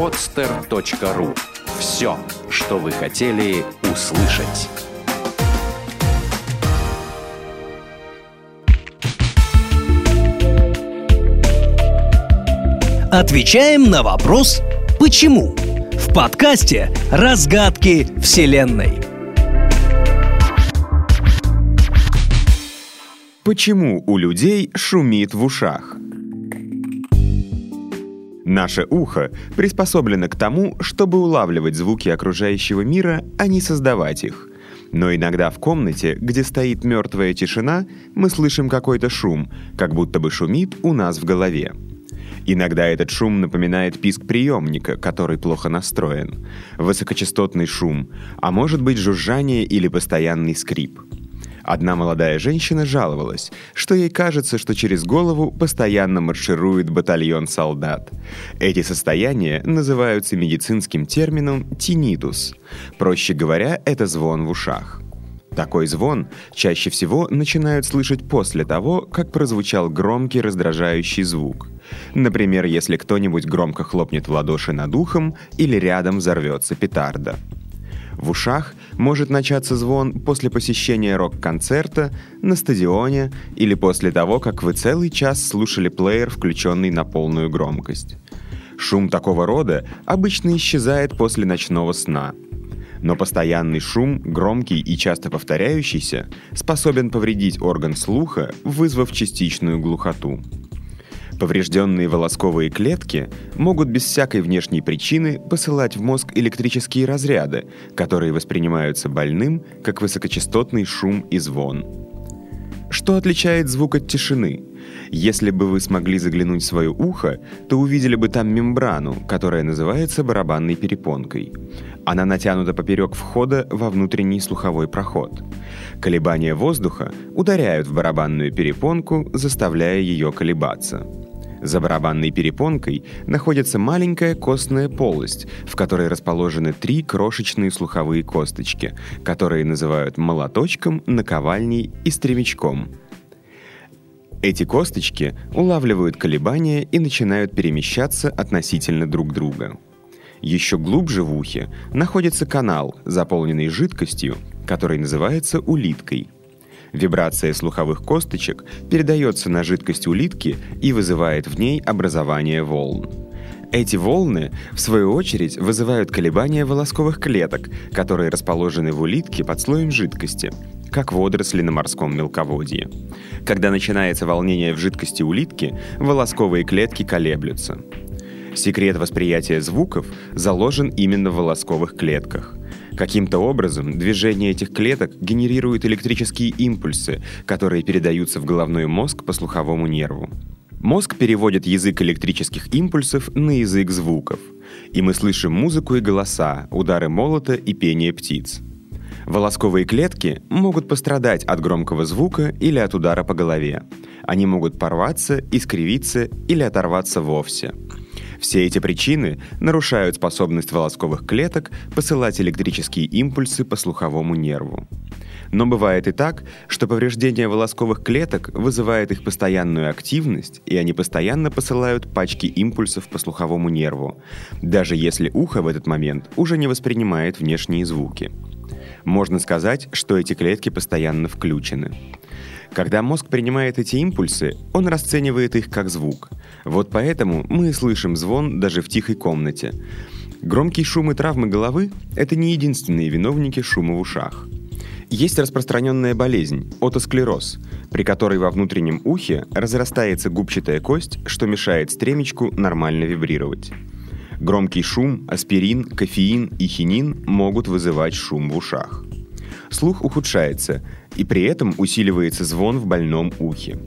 podster.ru Все, что вы хотели услышать. Отвечаем на вопрос «Почему?» в подкасте «Разгадки Вселенной». Почему у людей шумит в ушах? Наше ухо приспособлено к тому, чтобы улавливать звуки окружающего мира, а не создавать их. Но иногда в комнате, где стоит мертвая тишина, мы слышим какой-то шум, как будто бы шумит у нас в голове. Иногда этот шум напоминает писк приемника, который плохо настроен, высокочастотный шум, а может быть жужжание или постоянный скрип. Одна молодая женщина жаловалась, что ей кажется, что через голову постоянно марширует батальон солдат. Эти состояния называются медицинским термином «тинитус». Проще говоря, это звон в ушах. Такой звон чаще всего начинают слышать после того, как прозвучал громкий раздражающий звук. Например, если кто-нибудь громко хлопнет в ладоши над ухом или рядом взорвется петарда. В ушах может начаться звон после посещения рок-концерта, на стадионе или после того, как вы целый час слушали плеер, включенный на полную громкость. Шум такого рода обычно исчезает после ночного сна. Но постоянный шум, громкий и часто повторяющийся, способен повредить орган слуха, вызвав частичную глухоту. Поврежденные волосковые клетки могут без всякой внешней причины посылать в мозг электрические разряды, которые воспринимаются больным как высокочастотный шум и звон. Что отличает звук от тишины? Если бы вы смогли заглянуть в свое ухо, то увидели бы там мембрану, которая называется барабанной перепонкой. Она натянута поперек входа во внутренний слуховой проход. Колебания воздуха ударяют в барабанную перепонку, заставляя ее колебаться. За барабанной перепонкой находится маленькая костная полость, в которой расположены три крошечные слуховые косточки, которые называют молоточком, наковальней и стремячком. Эти косточки улавливают колебания и начинают перемещаться относительно друг друга. Еще глубже в ухе находится канал, заполненный жидкостью, который называется улиткой – Вибрация слуховых косточек передается на жидкость улитки и вызывает в ней образование волн. Эти волны, в свою очередь, вызывают колебания волосковых клеток, которые расположены в улитке под слоем жидкости, как водоросли на морском мелководье. Когда начинается волнение в жидкости улитки, волосковые клетки колеблются. Секрет восприятия звуков заложен именно в волосковых клетках. Каким-то образом движение этих клеток генерирует электрические импульсы, которые передаются в головной мозг по слуховому нерву. Мозг переводит язык электрических импульсов на язык звуков, и мы слышим музыку и голоса, удары молота и пение птиц. Волосковые клетки могут пострадать от громкого звука или от удара по голове. Они могут порваться, искривиться или оторваться вовсе – все эти причины нарушают способность волосковых клеток посылать электрические импульсы по слуховому нерву. Но бывает и так, что повреждение волосковых клеток вызывает их постоянную активность, и они постоянно посылают пачки импульсов по слуховому нерву, даже если ухо в этот момент уже не воспринимает внешние звуки. Можно сказать, что эти клетки постоянно включены. Когда мозг принимает эти импульсы, он расценивает их как звук. Вот поэтому мы слышим звон даже в тихой комнате. Громкий шум и травмы головы – это не единственные виновники шума в ушах. Есть распространенная болезнь – отосклероз, при которой во внутреннем ухе разрастается губчатая кость, что мешает стремечку нормально вибрировать. Громкий шум, аспирин, кофеин и хинин могут вызывать шум в ушах. Слух ухудшается, и при этом усиливается звон в больном ухе.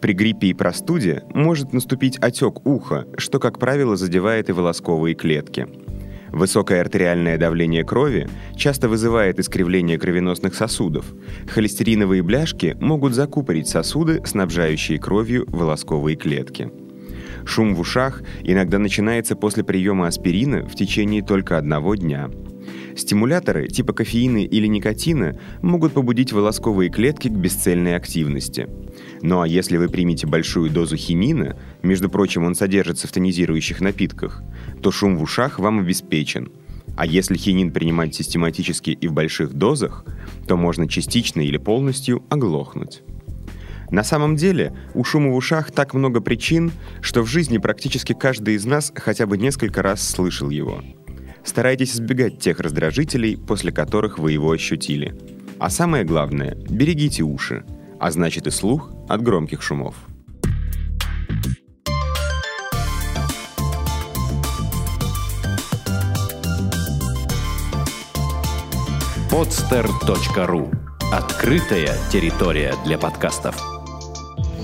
При гриппе и простуде может наступить отек уха, что, как правило, задевает и волосковые клетки. Высокое артериальное давление крови часто вызывает искривление кровеносных сосудов. Холестериновые бляшки могут закупорить сосуды, снабжающие кровью волосковые клетки. Шум в ушах иногда начинается после приема аспирина в течение только одного дня – Стимуляторы типа кофеина или никотина могут побудить волосковые клетки к бесцельной активности. Ну а если вы примете большую дозу хинина, между прочим, он содержится в тонизирующих напитках, то шум в ушах вам обеспечен. А если хинин принимать систематически и в больших дозах, то можно частично или полностью оглохнуть. На самом деле, у шума в ушах так много причин, что в жизни практически каждый из нас хотя бы несколько раз слышал его. Старайтесь избегать тех раздражителей, после которых вы его ощутили. А самое главное, берегите уши, а значит и слух от громких шумов. podster.ru Открытая территория для подкастов.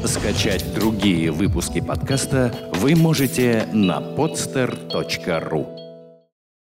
Скачать другие выпуски подкаста вы можете на podster.ru